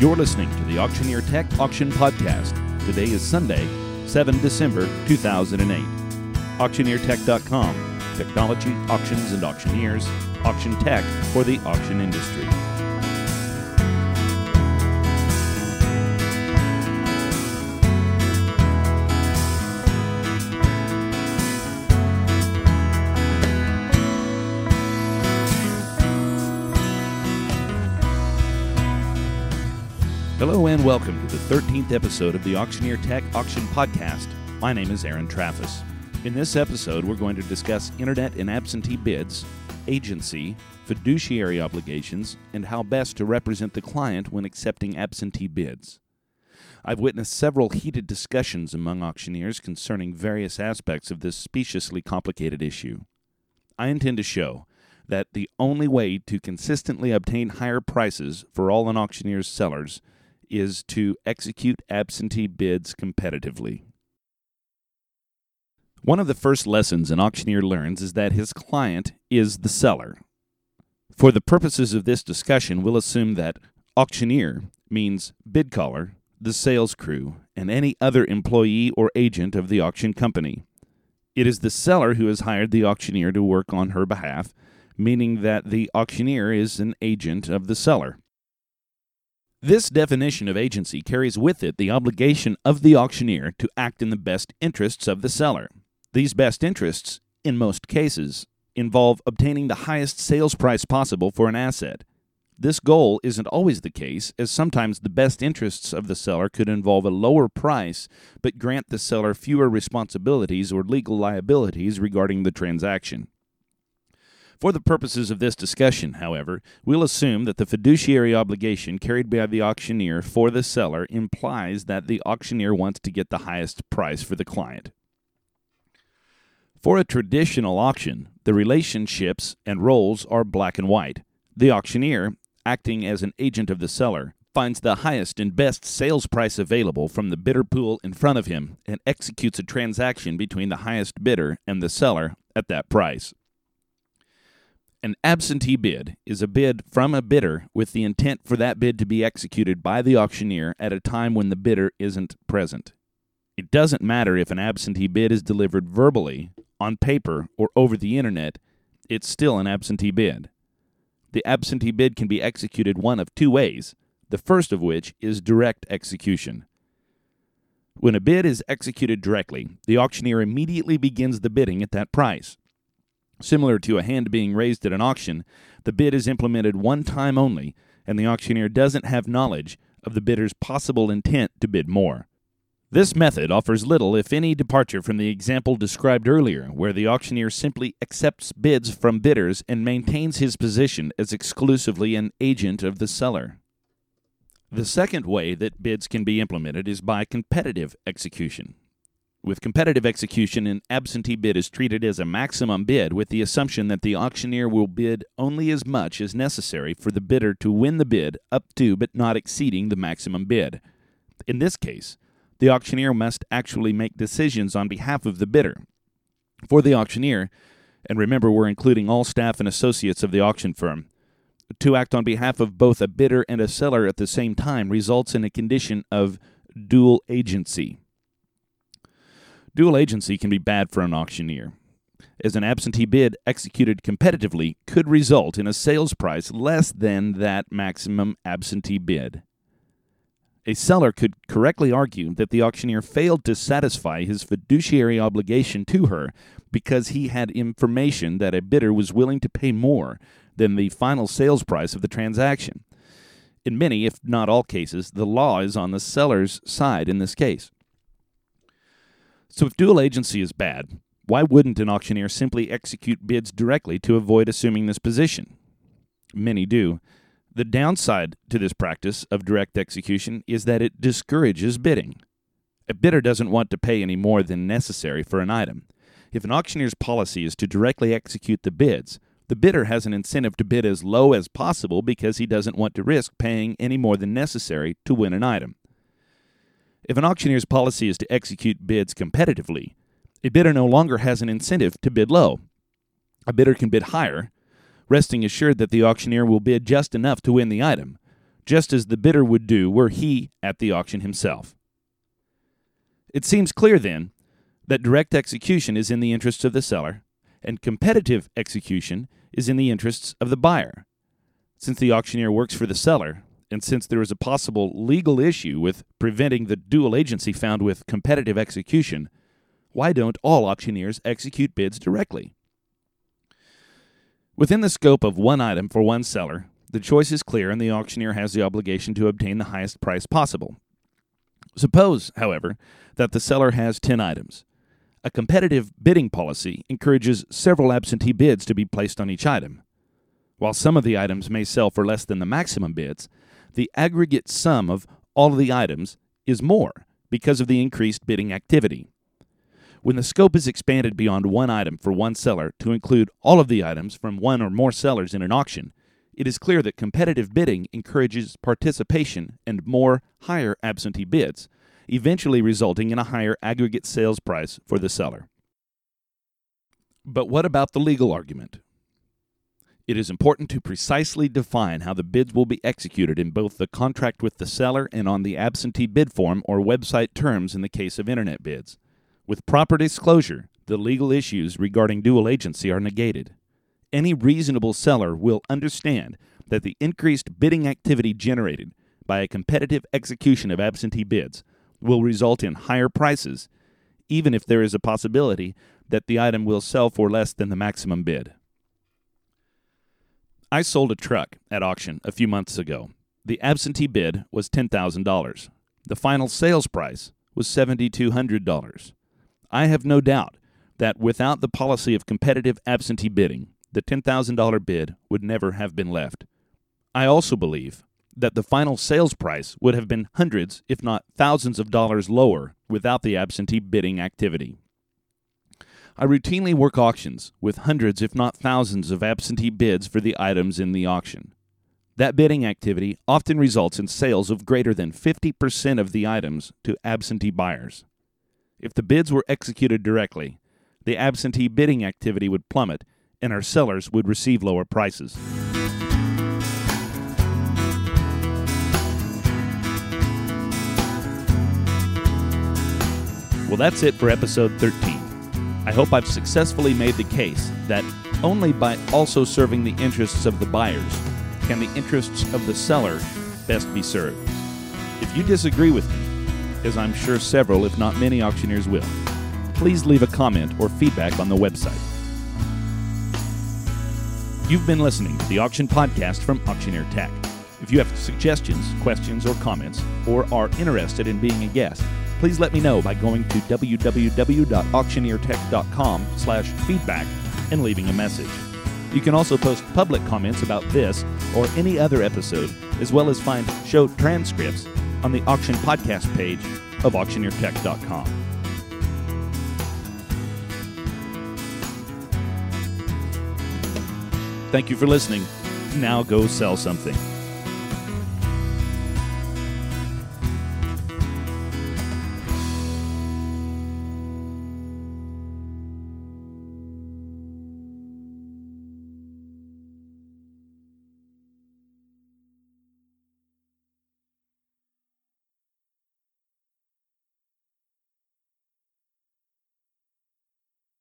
You're listening to the Auctioneer Tech Auction Podcast. Today is Sunday, 7 December 2008. AuctioneerTech.com. Technology, auctions, and auctioneers. Auction tech for the auction industry. Hello and welcome to the 13th episode of the Auctioneer Tech Auction Podcast. My name is Aaron Traffas. In this episode, we're going to discuss internet and absentee bids, agency, fiduciary obligations, and how best to represent the client when accepting absentee bids. I've witnessed several heated discussions among auctioneers concerning various aspects of this speciously complicated issue. I intend to show that the only way to consistently obtain higher prices for all an auctioneer's sellers is to execute absentee bids competitively. One of the first lessons an auctioneer learns is that his client is the seller. For the purposes of this discussion, we'll assume that auctioneer means bid caller, the sales crew, and any other employee or agent of the auction company. It is the seller who has hired the auctioneer to work on her behalf, meaning that the auctioneer is an agent of the seller. This definition of agency carries with it the obligation of the auctioneer to act in the best interests of the seller. These best interests, in most cases, involve obtaining the highest sales price possible for an asset. This goal isn't always the case, as sometimes the best interests of the seller could involve a lower price but grant the seller fewer responsibilities or legal liabilities regarding the transaction. For the purposes of this discussion, however, we'll assume that the fiduciary obligation carried by the auctioneer for the seller implies that the auctioneer wants to get the highest price for the client. For a traditional auction, the relationships and roles are black and white. The auctioneer, acting as an agent of the seller, finds the highest and best sales price available from the bidder pool in front of him and executes a transaction between the highest bidder and the seller at that price. An absentee bid is a bid from a bidder with the intent for that bid to be executed by the auctioneer at a time when the bidder isn't present. It doesn't matter if an absentee bid is delivered verbally, on paper, or over the internet, it's still an absentee bid. The absentee bid can be executed one of two ways, the first of which is direct execution. When a bid is executed directly, the auctioneer immediately begins the bidding at that price. Similar to a hand being raised at an auction, the bid is implemented one time only, and the auctioneer doesn't have knowledge of the bidder's possible intent to bid more. This method offers little, if any, departure from the example described earlier, where the auctioneer simply accepts bids from bidders and maintains his position as exclusively an agent of the seller. The second way that bids can be implemented is by competitive execution. With competitive execution, an absentee bid is treated as a maximum bid with the assumption that the auctioneer will bid only as much as necessary for the bidder to win the bid up to but not exceeding the maximum bid. In this case, the auctioneer must actually make decisions on behalf of the bidder. For the auctioneer, and remember we're including all staff and associates of the auction firm, to act on behalf of both a bidder and a seller at the same time results in a condition of dual agency. Dual agency can be bad for an auctioneer, as an absentee bid executed competitively could result in a sales price less than that maximum absentee bid. A seller could correctly argue that the auctioneer failed to satisfy his fiduciary obligation to her because he had information that a bidder was willing to pay more than the final sales price of the transaction. In many, if not all cases, the law is on the seller's side in this case. So if dual agency is bad, why wouldn't an auctioneer simply execute bids directly to avoid assuming this position? Many do. The downside to this practice of direct execution is that it discourages bidding. A bidder doesn't want to pay any more than necessary for an item. If an auctioneer's policy is to directly execute the bids, the bidder has an incentive to bid as low as possible because he doesn't want to risk paying any more than necessary to win an item. If an auctioneer's policy is to execute bids competitively, a bidder no longer has an incentive to bid low. A bidder can bid higher, resting assured that the auctioneer will bid just enough to win the item, just as the bidder would do were he at the auction himself. It seems clear, then, that direct execution is in the interests of the seller, and competitive execution is in the interests of the buyer. Since the auctioneer works for the seller, and since there is a possible legal issue with preventing the dual agency found with competitive execution, why don't all auctioneers execute bids directly? Within the scope of one item for one seller, the choice is clear and the auctioneer has the obligation to obtain the highest price possible. Suppose, however, that the seller has 10 items. A competitive bidding policy encourages several absentee bids to be placed on each item. While some of the items may sell for less than the maximum bids, the aggregate sum of all of the items is more because of the increased bidding activity. When the scope is expanded beyond one item for one seller to include all of the items from one or more sellers in an auction, it is clear that competitive bidding encourages participation and more higher absentee bids, eventually resulting in a higher aggregate sales price for the seller. But what about the legal argument? It is important to precisely define how the bids will be executed in both the contract with the seller and on the absentee bid form or website terms in the case of internet bids. With proper disclosure, the legal issues regarding dual agency are negated any reasonable seller will understand that the increased bidding activity generated by a competitive execution of absentee bids will result in higher prices, even if there is a possibility that the item will sell for less than the maximum bid. I sold a truck at auction a few months ago. The absentee bid was $10,000. The final sales price was $7,200. I have no doubt that without the policy of competitive absentee bidding, the $10,000 bid would never have been left. I also believe that the final sales price would have been hundreds, if not thousands of dollars lower without the absentee bidding activity. I routinely work auctions with hundreds, if not thousands, of absentee bids for the items in the auction. That bidding activity often results in sales of greater than 50% of the items to absentee buyers. If the bids were executed directly, the absentee bidding activity would plummet and our sellers would receive lower prices. Well, that's it for episode 13. Hope I've successfully made the case that only by also serving the interests of the buyers can the interests of the seller best be served. If you disagree with me, as I'm sure several, if not many, auctioneers will, please leave a comment or feedback on the website. You've been listening to the Auction Podcast from Auctioneer Tech. If you have suggestions, questions, or comments, or are interested in being a guest, please let me know by going to www.auctioneertech.com slash feedback and leaving a message. You can also post public comments about this or any other episode, as well as find show transcripts on the Auction Podcast page of auctioneertech.com. Thank you for listening. Now go sell something.